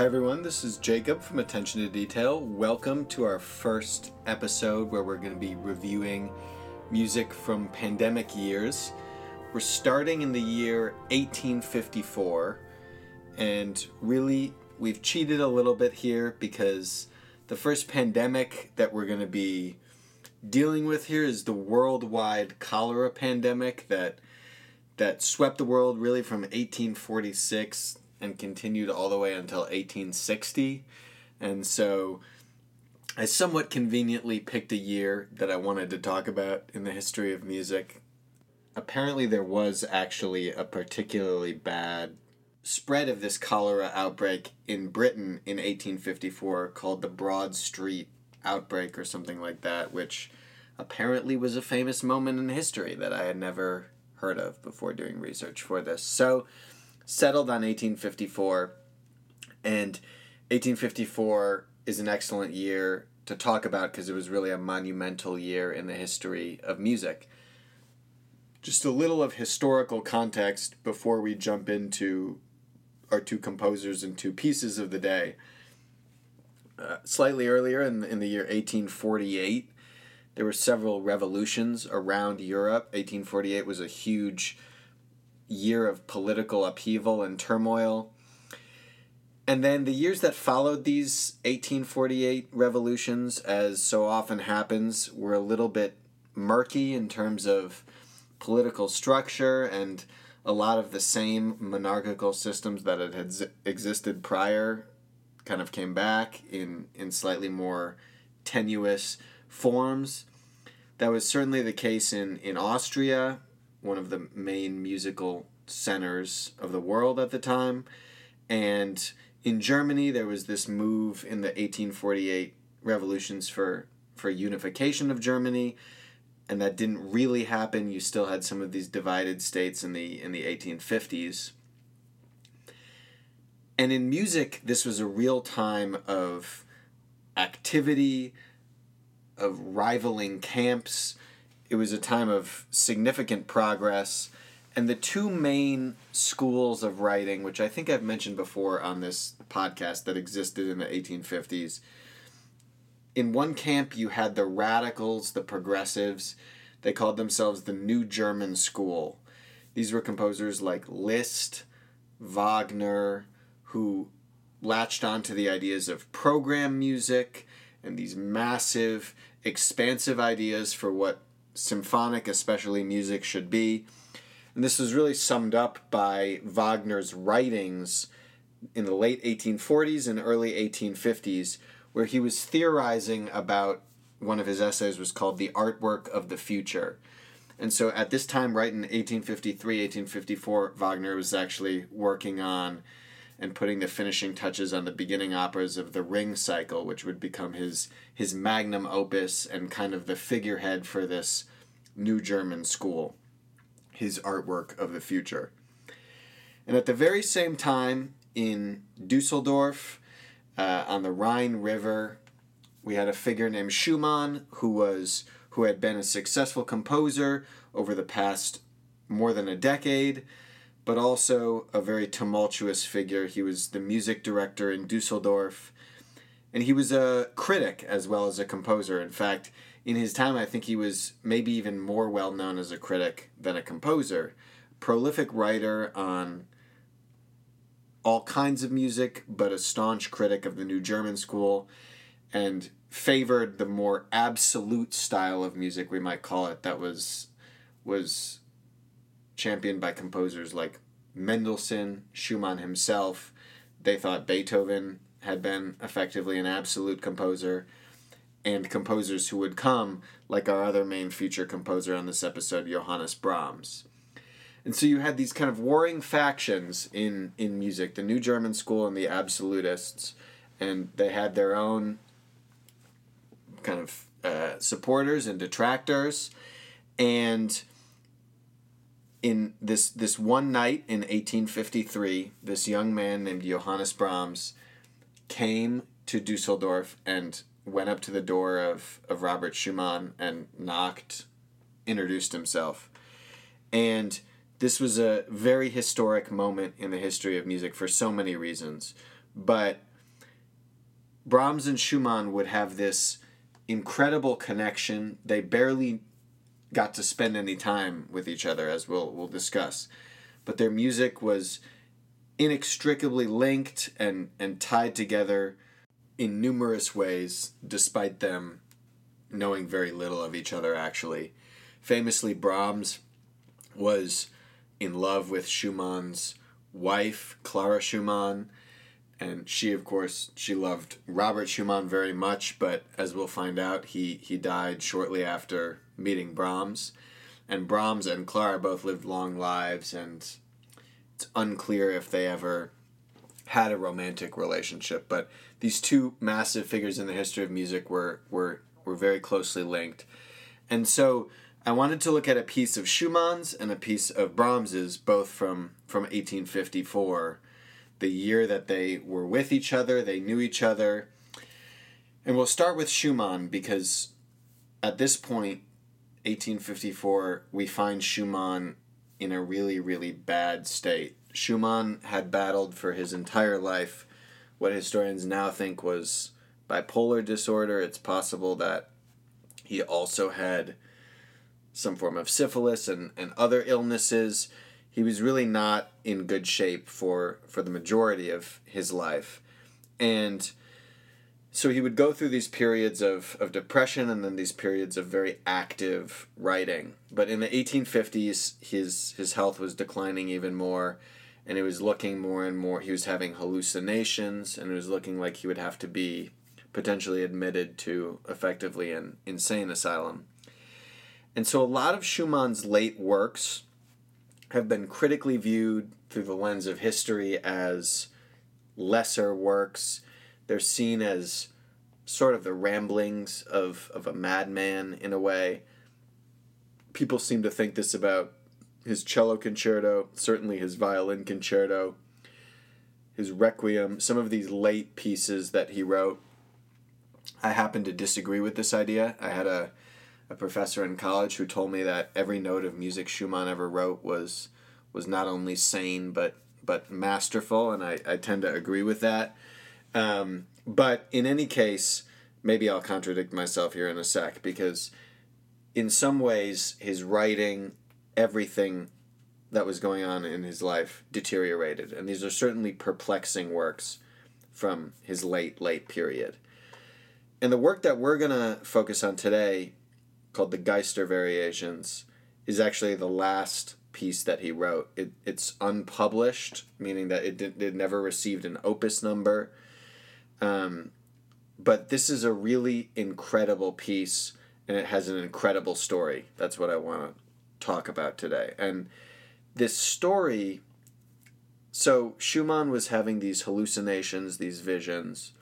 Hi everyone, this is Jacob from Attention to Detail. Welcome to our first episode where we're going to be reviewing music from pandemic years. We're starting in the year 1854, and really we've cheated a little bit here because the first pandemic that we're going to be dealing with here is the worldwide cholera pandemic that that swept the world really from 1846 and continued all the way until 1860. And so I somewhat conveniently picked a year that I wanted to talk about in the history of music. Apparently, there was actually a particularly bad spread of this cholera outbreak in Britain in 1854 called the Broad Street outbreak or something like that, which apparently was a famous moment in history that I had never heard of before doing research for this. So, settled on 1854, and 1854 is an excellent year to talk about because it was really a monumental year in the history of music. Just a little of historical context before we jump into our two composers and two pieces of the day. Uh, slightly earlier in, in the year 1848, there were several revolutions around Europe. 1848 was a huge year of political upheaval and turmoil. And then the years that followed these 1848 revolutions, as so often happens, were a little bit murky in terms of political structure and a lot of the same monarchical systems that had existed prior kind of came back in, in slightly more tenuous forms. That was certainly the case in, in Austria, one of the main musical centers of the world at the time. And in Germany, there was this move in the 1848 revolutions for, for unification of Germany, and that didn't really happen. You still had some of these divided states in the in the 1850s. And in music, this was a real time of activity, of rivaling camps. It was a time of significant progress. And the two main schools of writing, which I think I've mentioned before on this podcast that existed in the 1850s, in one camp you had the radicals, the progressives. They called themselves the New German School. These were composers like Liszt, Wagner, who latched onto the ideas of program music and these massive, expansive ideas for what symphonic, especially music, should be. And this was really summed up by Wagner's writings in the late 1840s and early 1850s, where he was theorizing about one of his essays was called The Artwork of the Future. And so at this time, right in 1853, 1854, Wagner was actually working on and putting the finishing touches on the beginning operas of the Ring Cycle, which would become his his magnum opus and kind of the figurehead for this new German school, his artwork of the future. And at the very same time, in Dusseldorf, uh, on the Rhine River, we had a figure named Schumann who was who had been a successful composer over the past more than a decade but also a very tumultuous figure. He was the music director in Dusseldorf, and he was a critic as well as a composer. In fact, in his time, I think he was maybe even more well known as a critic than a composer. Prolific writer on all kinds of music, but a staunch critic of the New German School, and favored the more absolute style of music we might call it that was was championed by composers like Mendelssohn, Schumann himself. They thought Beethoven had been effectively an absolute composer, and composers who would come, like our other main feature composer on this episode, Johannes Brahms. And so you had these kind of warring factions in, in music the New German School and the Absolutists, and they had their own kind of uh, supporters and detractors. And in this this one night in 1853, this young man named Johannes Brahms came to Dusseldorf and went up to the door of, of Robert Schumann and knocked, introduced himself. And this was a very historic moment in the history of music for so many reasons. But Brahms and Schumann would have this incredible connection. They barely got to spend any time with each other, as we'll we'll discuss. But their music was inextricably linked and, and tied together in numerous ways, despite them knowing very little of each other actually. Famously, Brahms was in love with Schumann's wife, Clara Schumann, and she, of course, she loved Robert Schumann very much, but as we'll find out, he, he died shortly after meeting Brahms. And Brahms and Clara both lived long lives, and it's unclear if they ever had a romantic relationship. But these two massive figures in the history of music were, were, were very closely linked. And so I wanted to look at a piece of Schumann's and a piece of Brahms's, both from, from 1854 the year that they were with each other, they knew each other. And we'll start with Schumann because at this point, 1854, we find Schumann in a really, really bad state. Schumann had battled for his entire life. What historians now think was bipolar disorder. It's possible that he also had some form of syphilis and, and other illnesses. He was really not in good shape for for the majority of his life. And so he would go through these periods of, of depression and then these periods of very active writing. But in the 1850s his his health was declining even more and it was looking more and more he was having hallucinations and it was looking like he would have to be potentially admitted to effectively an insane asylum and so a lot of schumann's late works have been critically viewed through the lens of history as lesser works. They're seen as sort of the ramblings of, of a madman in a way. People seem to think this about his cello concerto, certainly his violin concerto, his requiem, some of these late pieces that he wrote. I happen to disagree with this idea. I had a a professor in college who told me that every note of music Schumann ever wrote was was not only sane but but masterful, and I, I tend to agree with that. Um, but in any case, maybe I'll contradict myself here in a sec because in some ways his writing, everything that was going on in his life deteriorated, and these are certainly perplexing works from his late late period. And the work that we're going to focus on today called the Geister Variations is actually the last piece that he wrote. It, it's unpublished, meaning that it, did, it never received an opus number. Um, but this is a really incredible piece and it has an incredible story. That's what I want to talk about today. And this story so Schumann was having these hallucinations, these visions,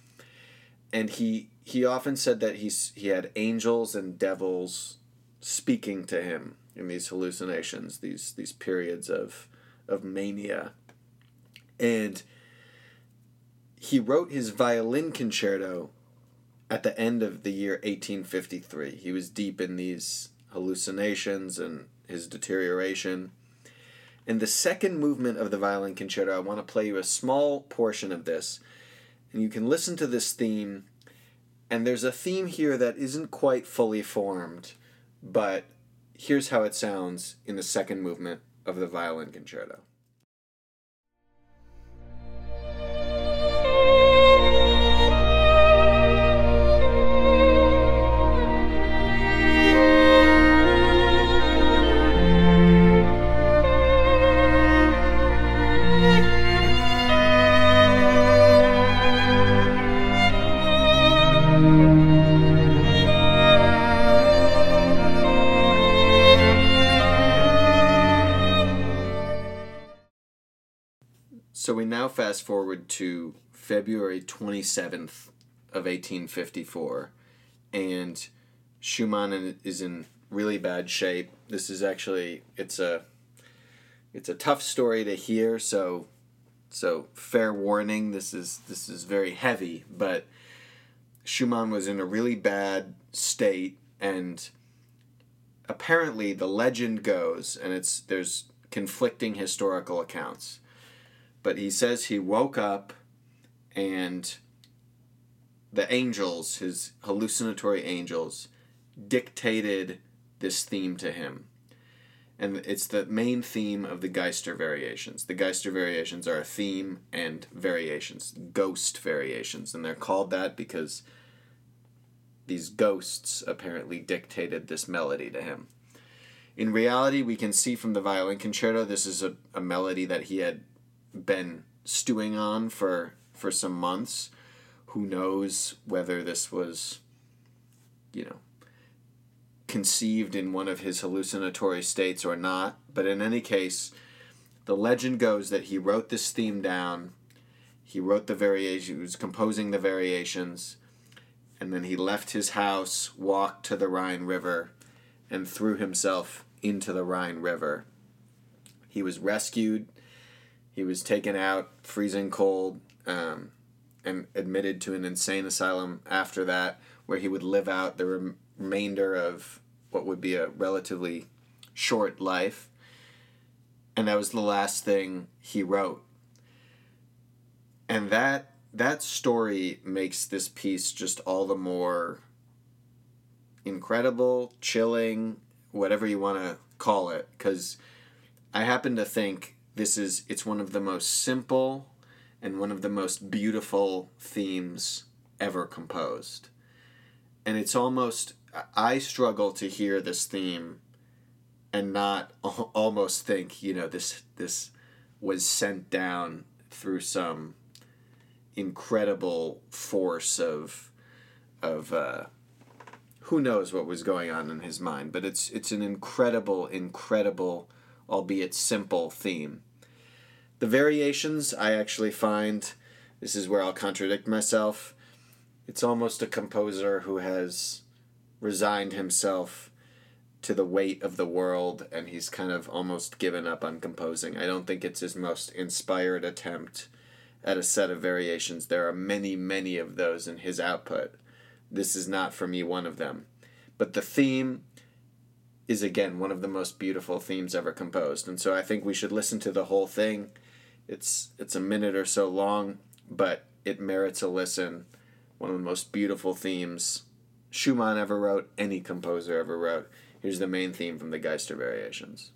and he he often said that he's he had angels and devils speaking to him in these hallucinations, these these periods of of mania. And he wrote his violin concerto at the end of the year 1853. He was deep in these hallucinations and his deterioration. In the second movement of the violin concerto, I want to play you a small portion of this. And you can listen to this theme and there's a theme here that isn't quite fully formed, but here's how it sounds in the second movement of the violin concerto. Now fast forward to February 27th of 1854 and Schumann is in really bad shape. This is actually it's a it's a tough story to hear, so so fair warning, this is this is very heavy, but Schumann was in a really bad state and apparently the legend goes and it's there's conflicting historical accounts but he says he woke up and the angels, his hallucinatory angels, dictated this theme to him. And it's the main theme of the Geister variations. The Geister variations are a theme and variations, ghost variations. And they're called that because these ghosts apparently dictated this melody to him. In reality, we can see from the violin concerto, this is a, a melody that he had been stewing on for, for some months. Who knows whether this was, you know, conceived in one of his hallucinatory states or not. But in any case, the legend goes that he wrote this theme down. He wrote the variation, he was composing the variations, and then he left his house, walked to the Rhine River, and threw himself into the Rhine River. He was rescued. He was taken out, freezing cold, um, and admitted to an insane asylum after that, where he would live out the rem- remainder of what would be a relatively short life. And that was the last thing he wrote. And that that story makes this piece just all the more incredible, chilling, whatever you want to call it cuz I happen to think this is it's one of the most simple and one of the most beautiful themes ever composed. And it's almost I struggle to hear this theme and not almost think, you know, this this was sent down through some incredible force of of uh, who knows what was going on in his mind, but it's it's an incredible, incredible, albeit simple theme. The variations I actually find this is where I'll contradict myself. It's almost a composer who has resigned himself to the weight of the world and he's kind of almost given up on composing. I don't think it's his most inspired attempt at a set of variations. There are many, many of those in his output. This is not for me one of them. But the theme is again one of the most beautiful themes ever composed. And so I think we should listen to the whole thing. It's it's a minute or so long, but it merits a listen. One of the most beautiful themes Schumann ever wrote, any composer ever wrote. Here's the main theme from the Geister Variations.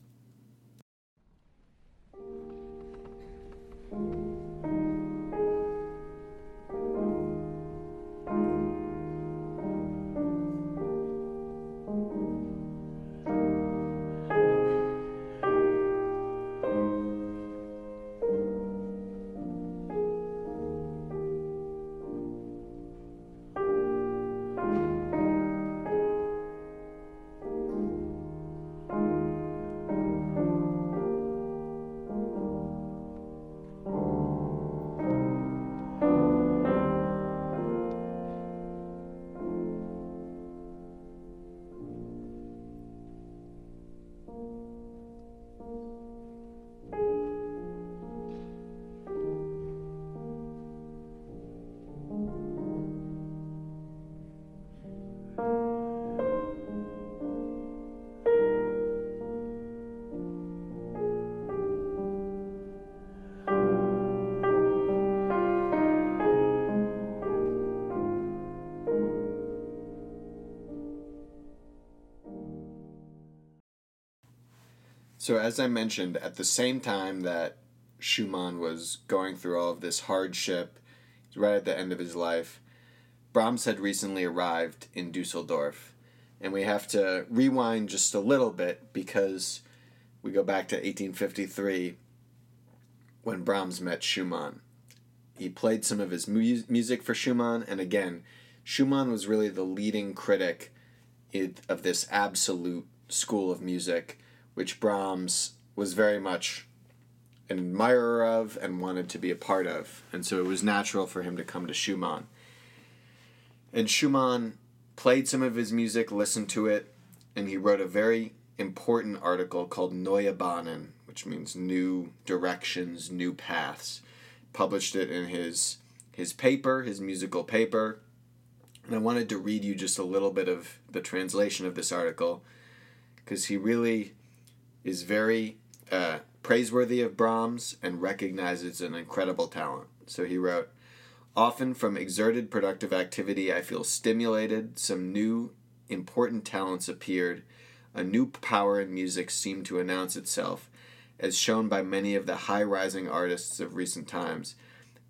So, as I mentioned, at the same time that Schumann was going through all of this hardship, right at the end of his life, Brahms had recently arrived in Dusseldorf. And we have to rewind just a little bit because we go back to 1853 when Brahms met Schumann. He played some of his mu- music for Schumann, and again, Schumann was really the leading critic of this absolute school of music which Brahms was very much an admirer of and wanted to be a part of. And so it was natural for him to come to Schumann. And Schumann played some of his music, listened to it, and he wrote a very important article called Neue Bahnen, which means new directions, new paths. Published it in his his paper, his musical paper. And I wanted to read you just a little bit of the translation of this article because he really is very uh, praiseworthy of Brahms and recognizes an incredible talent. So he wrote, Often from exerted productive activity, I feel stimulated. Some new, important talents appeared. A new power in music seemed to announce itself, as shown by many of the high rising artists of recent times,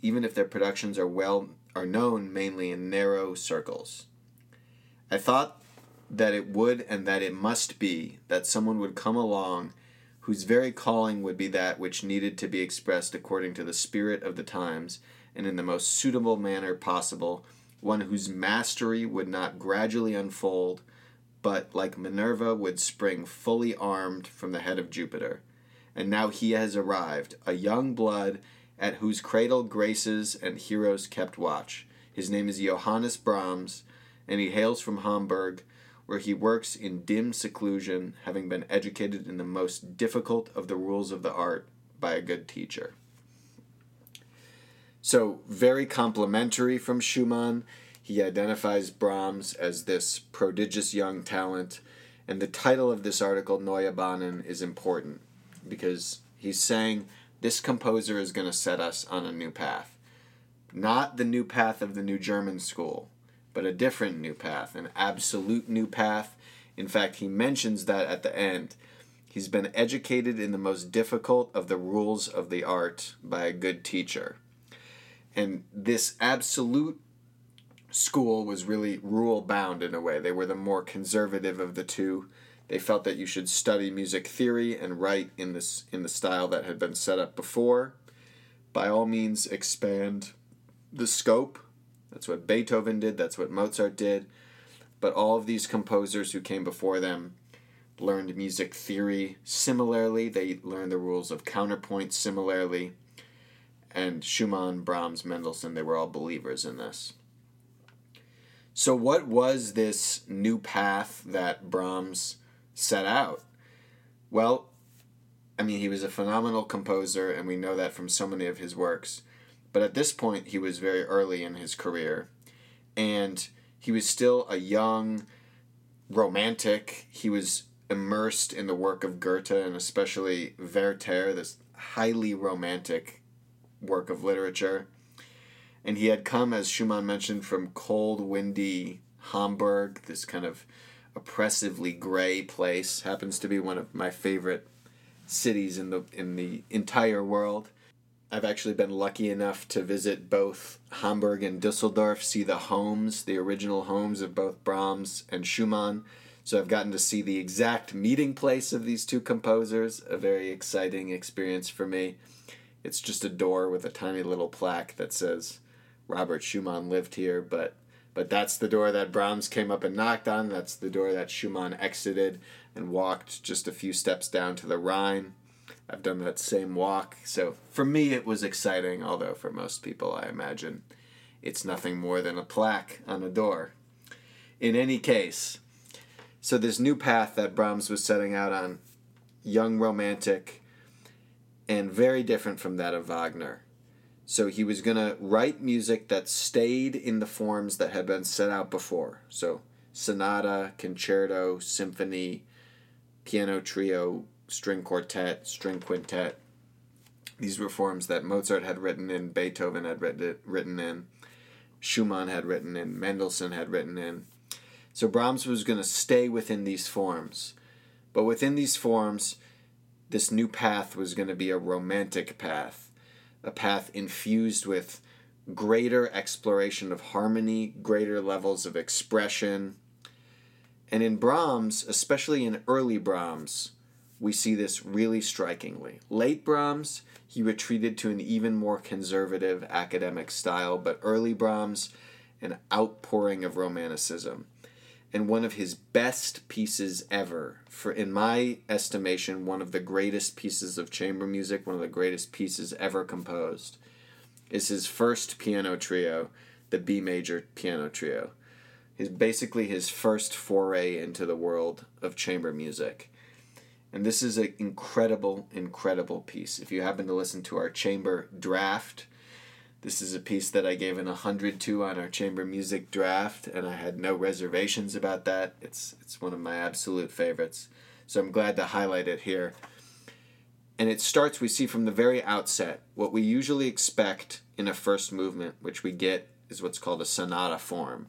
even if their productions are well are known mainly in narrow circles. I thought that it would and that it must be that someone would come along whose very calling would be that which needed to be expressed according to the spirit of the times and in the most suitable manner possible, one whose mastery would not gradually unfold, but, like Minerva, would spring fully armed from the head of Jupiter. And now he has arrived, a young blood at whose cradle graces and heroes kept watch. His name is Johannes Brahms, and he hails from Hamburg, where he works in dim seclusion, having been educated in the most difficult of the rules of the art by a good teacher. So, very complimentary from Schumann. He identifies Brahms as this prodigious young talent. And the title of this article, Neue Bahnen, is important because he's saying this composer is going to set us on a new path. Not the new path of the New German School, but a different new path, an absolute new path. In fact, he mentions that at the end. He's been educated in the most difficult of the rules of the art by a good teacher. And this absolute school was really rule bound in a way. They were the more conservative of the two. They felt that you should study music theory and write in this in the style that had been set up before. By all means expand the scope. That's what Beethoven did, that's what Mozart did. But all of these composers who came before them learned music theory similarly. They learned the rules of counterpoint similarly and Schumann, Brahms, Mendelssohn, they were all believers in this. So, what was this new path that Brahms set out? Well, I mean, he was a phenomenal composer, and we know that from so many of his works. But at this point, he was very early in his career, and he was still a young romantic. He was immersed in the work of Goethe and especially Werther, this highly romantic work of literature. And he had come, as Schumann mentioned, from cold, windy Hamburg, this kind of oppressively gray place. Happens to be one of my favorite cities in the in the entire world. I've actually been lucky enough to visit both Hamburg and Dusseldorf, see the homes, the original homes of both Brahms and Schumann. So I've gotten to see the exact meeting place of these two composers, a very exciting experience for me. It's just a door with a tiny little plaque that says Robert Schumann lived here, but but that's the door that Brahms came up and knocked on. That's the door that Schumann exited and walked just a few steps down to the Rhine. I've done that same walk. So for me, it was exciting, although for most people, I imagine it's nothing more than a plaque on a door. In any case, so this new path that Brahms was setting out on, young romantic, and very different from that of Wagner. So he was going to write music that stayed in the forms that had been set out before. So sonata, concerto, symphony, piano trio, string quartet, string quintet. These were forms that Mozart had written in, Beethoven had written in, Schumann had written in, Mendelssohn had written in. So Brahms was going to stay within these forms. But within these forms, this new path was going to be a romantic path, a path infused with greater exploration of harmony, greater levels of expression. And in Brahms, especially in early Brahms, we see this really strikingly. Late Brahms, he retreated to an even more conservative academic style, but early Brahms, an outpouring of romanticism. And one of his best pieces ever for in my estimation one of the greatest pieces of chamber music one of the greatest pieces ever composed is his first piano trio the b major piano trio. Is basically his first foray into the world of chamber music and this is an incredible incredible piece if you happen to listen to our chamber draft this is a piece that I gave an 100 to on our chamber music draft, and I had no reservations about that. It's, it's one of my absolute favorites. So I'm glad to highlight it here. And it starts, we see from the very outset, what we usually expect in a first movement, which we get is what's called a sonata form.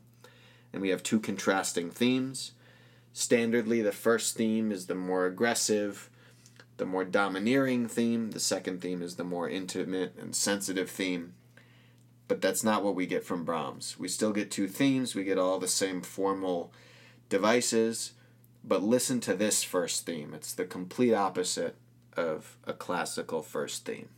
And we have two contrasting themes. Standardly, the first theme is the more aggressive, the more domineering theme. The second theme is the more intimate and sensitive theme. But that's not what we get from Brahms. We still get two themes, we get all the same formal devices, but listen to this first theme. It's the complete opposite of a classical first theme.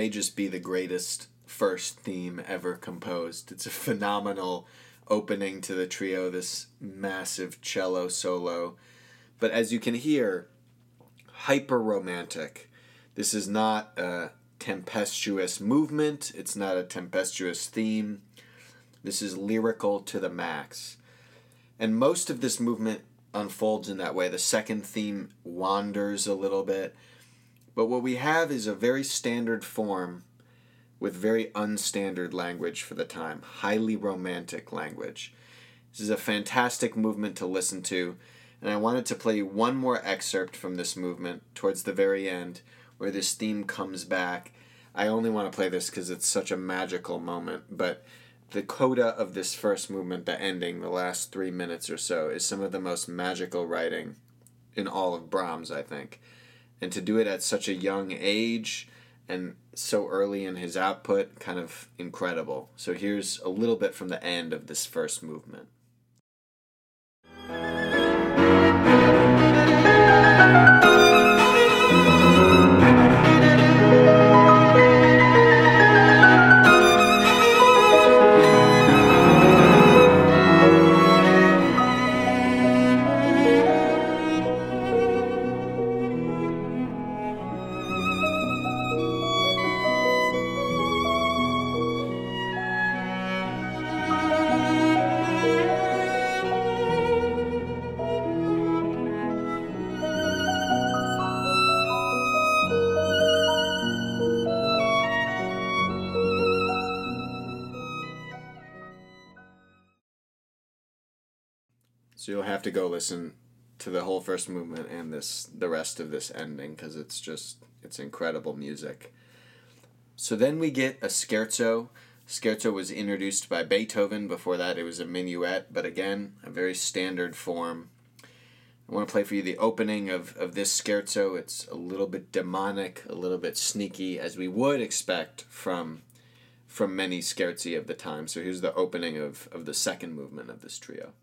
May just be the greatest first theme ever composed. It's a phenomenal opening to the trio, this massive cello solo. But as you can hear, hyper romantic. This is not a tempestuous movement, it's not a tempestuous theme. This is lyrical to the max. And most of this movement unfolds in that way. The second theme wanders a little bit but what we have is a very standard form with very unstandard language for the time, highly romantic language. This is a fantastic movement to listen to, and I wanted to play one more excerpt from this movement towards the very end where this theme comes back. I only want to play this because it's such a magical moment, but the coda of this first movement, the ending, the last three minutes or so, is some of the most magical writing in all of Brahms, I think and to do it at such a young age and so early in his output, kind of incredible. So here's a little bit from the end of this first movement. Have to go listen to the whole first movement and this the rest of this ending because it's just it's incredible music. So then we get a scherzo. Scherzo was introduced by Beethoven. Before that, it was a minuet, but again, a very standard form. I want to play for you the opening of, of this scherzo. It's a little bit demonic, a little bit sneaky, as we would expect from from many scherzi of the time. So here's the opening of, of the second movement of this trio.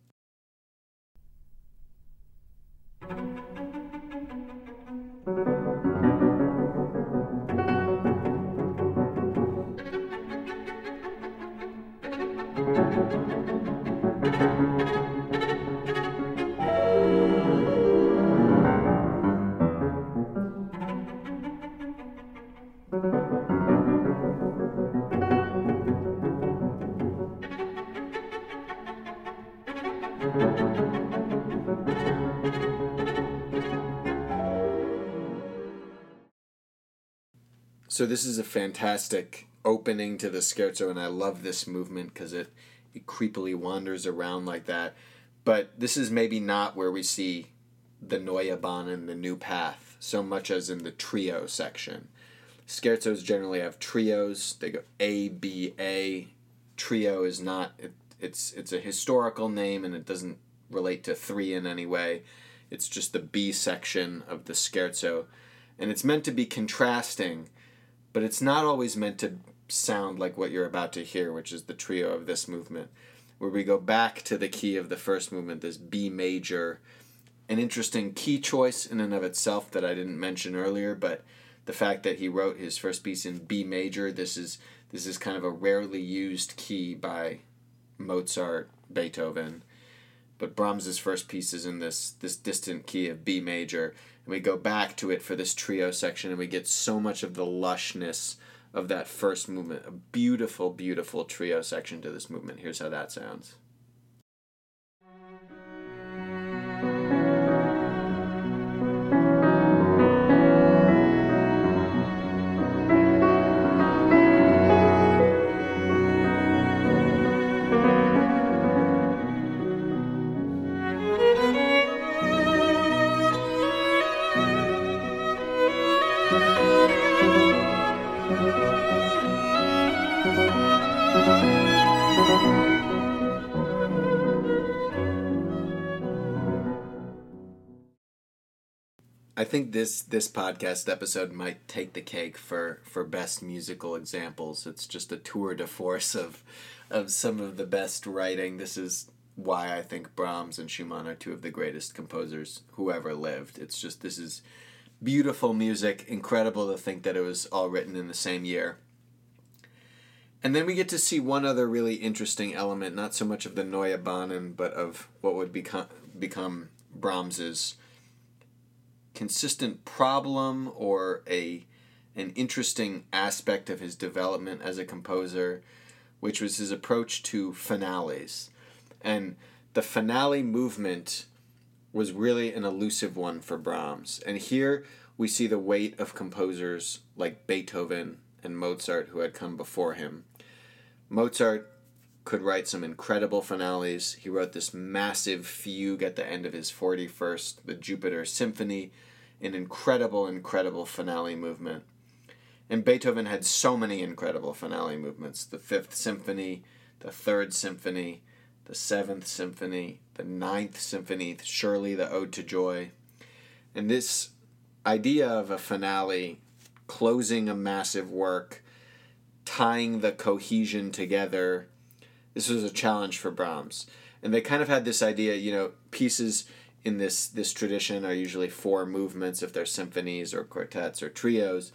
So this is a fantastic opening to the scherzo, and I love this movement because it, it creepily wanders around like that. But this is maybe not where we see the Neue Bahn and the New Path so much as in the trio section. Scherzos generally have trios. They go A B A. Trio is not. It, it's it's a historical name and it doesn't relate to three in any way. It's just the B section of the scherzo, and it's meant to be contrasting but it's not always meant to sound like what you're about to hear, which is the trio of this movement, where we go back to the key of the first movement, this B major. An interesting key choice in and of itself that I didn't mention earlier, but the fact that he wrote his first piece in B major. This is this is kind of a rarely used key by Mozart, Beethoven. But Brahms's first piece is in this this distant key of B major, and we go back to it for this trio section, and we get so much of the lushness of that first movement. A beautiful, beautiful trio section to this movement. Here's how that sounds. Think this this podcast episode might take the cake for for best musical examples. It's just a tour de force of of some of the best writing. This is why I think Brahms and Schumann are two of the greatest composers who ever lived. It's just this is beautiful music, incredible to think that it was all written in the same year. And then we get to see one other really interesting element, not so much of the Neue Bahnen, but of what would become become Brahms's consistent problem or a an interesting aspect of his development as a composer, which was his approach to finales. And the finale movement was really an elusive one for Brahms. And here we see the weight of composers like Beethoven and Mozart who had come before him. Mozart could write some incredible finales. He wrote this massive fugue at the end of his 41st, the Jupiter Symphony, an incredible, incredible finale movement. And Beethoven had so many incredible finale movements the Fifth Symphony, the Third Symphony, the Seventh Symphony, the Ninth Symphony, surely the Ode to Joy. And this idea of a finale closing a massive work, tying the cohesion together, this was a challenge for Brahms. And they kind of had this idea, you know, pieces in this this tradition are usually four movements if they're symphonies or quartets or trios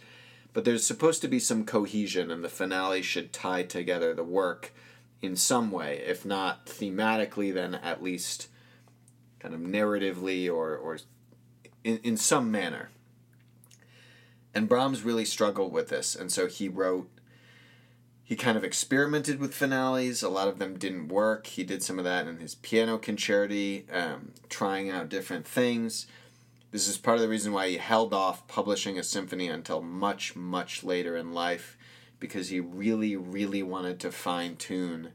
but there's supposed to be some cohesion and the finale should tie together the work in some way if not thematically then at least kind of narratively or or in, in some manner. And Brahms really struggled with this and so he wrote he kind of experimented with finales. A lot of them didn't work. He did some of that in his piano concerti, um, trying out different things. This is part of the reason why he held off publishing a symphony until much, much later in life, because he really, really wanted to fine tune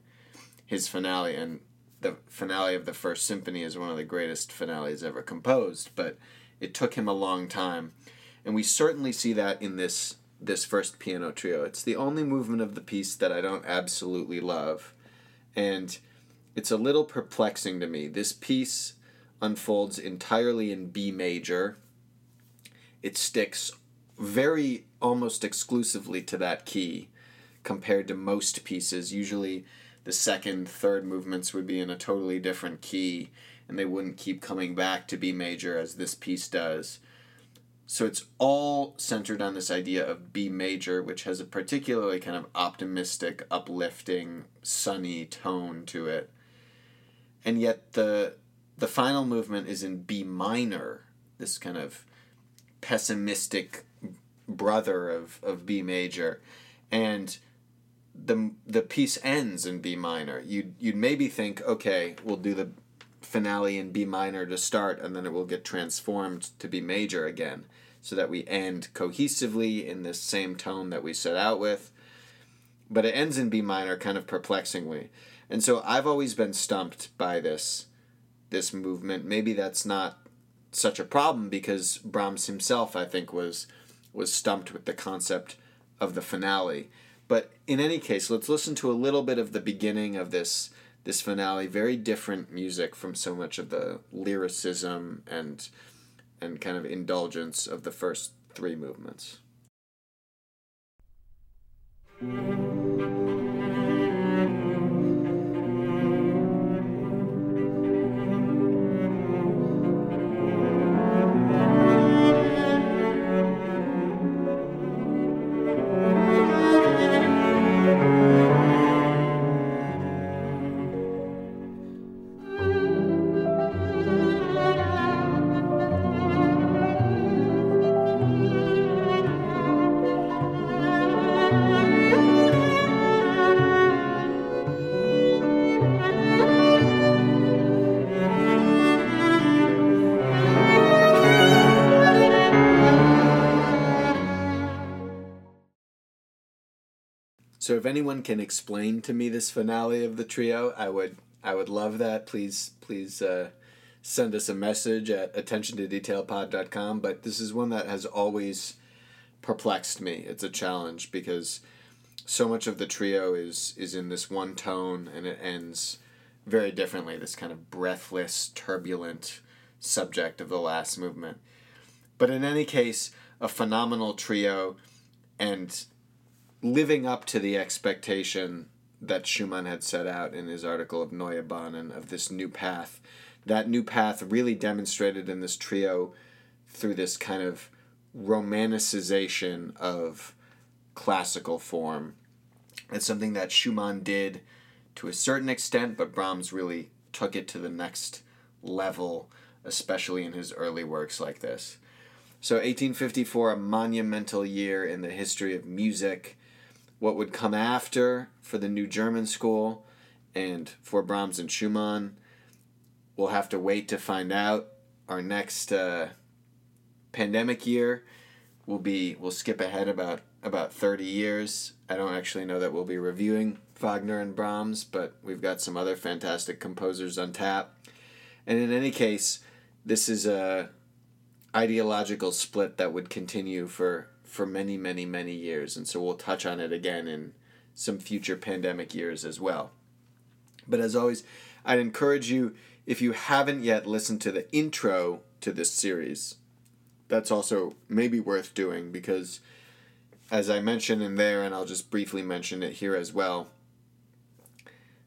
his finale. And the finale of the first symphony is one of the greatest finales ever composed, but it took him a long time. And we certainly see that in this this first piano trio. It's the only movement of the piece that I don't absolutely love. And it's a little perplexing to me. This piece unfolds entirely in B major. It sticks very almost exclusively to that key compared to most pieces. Usually the second, third movements would be in a totally different key and they wouldn't keep coming back to B major as this piece does. So it's all centered on this idea of B major, which has a particularly kind of optimistic, uplifting, sunny tone to it. And yet the the final movement is in B minor, this kind of pessimistic brother of, of B major. And the the piece ends in B minor. You'd you'd maybe think, okay, we'll do the finale in B minor to start, and then it will get transformed to B major again so that we end cohesively in this same tone that we set out with. But it ends in B minor kind of perplexingly. And so I've always been stumped by this this movement. Maybe that's not such a problem because Brahms himself I think was was stumped with the concept of the finale. But in any case, let's listen to a little bit of the beginning of this this finale. Very different music from so much of the lyricism and and kind of indulgence of the first three movements. So if anyone can explain to me this finale of the trio, I would I would love that. Please please uh, send us a message at attention-to-detail-pod.com. But this is one that has always perplexed me. It's a challenge because so much of the trio is is in this one tone and it ends very differently. This kind of breathless, turbulent subject of the last movement. But in any case, a phenomenal trio and living up to the expectation that Schumann had set out in his article of Neue Bahnen of this new path. That new path really demonstrated in this trio through this kind of romanticization of classical form. It's something that Schumann did to a certain extent, but Brahms really took it to the next level, especially in his early works like this. So, 1854, a monumental year in the history of music what would come after for the new German school and for Brahms and Schumann. We'll have to wait to find out. Our next uh, pandemic year will be we'll skip ahead about about 30 years. I don't actually know that we'll be reviewing Wagner and Brahms, but we've got some other fantastic composers on tap. And in any case, this is a ideological split that would continue for for many, many, many years. And so we'll touch on it again in some future pandemic years as well. But as always, I'd encourage you, if you haven't yet listened to the intro to this series, that's also maybe worth doing because, as I mentioned in there, and I'll just briefly mention it here as well,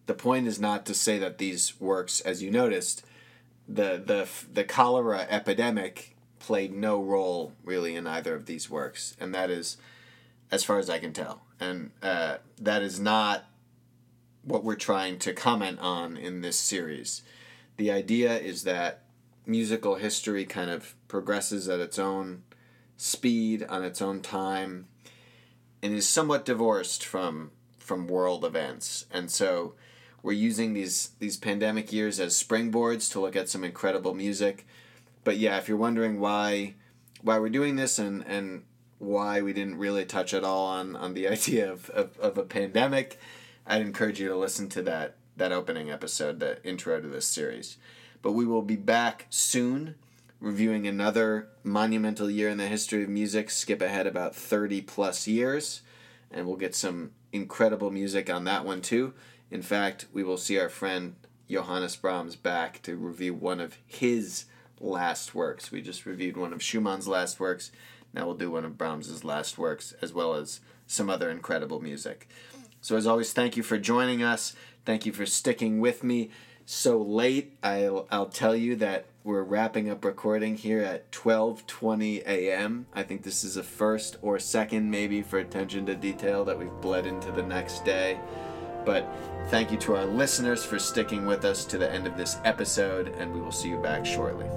the point is not to say that these works, as you noticed, the the the cholera epidemic played no role really in either of these works, and that is, as far as I can tell, and uh, that is not what we're trying to comment on in this series. The idea is that musical history kind of progresses at its own speed on its own time and is somewhat divorced from from world events. And so we're using these these pandemic years as springboards to look at some incredible music but yeah, if you're wondering why why we're doing this and and why we didn't really touch at all on on the idea of, of, of a pandemic, I'd encourage you to listen to that that opening episode, the intro to this series. But we will be back soon reviewing another monumental year in the history of music, skip ahead about 30 plus years, and we'll get some incredible music on that one too. In fact, we will see our friend Johannes Brahms back to review one of his last works. We just reviewed one of Schumann's last works. Now we'll do one of Brahms's last works, as well as some other incredible music. So as always, thank you for joining us. Thank you for sticking with me so late. I'll, I'll tell you that we're wrapping up recording here at 12:20 a.m. I think this is a first or second maybe for attention to detail that we've bled into the next day. But thank you to our listeners for sticking with us to the end of this episode and we will see you back shortly.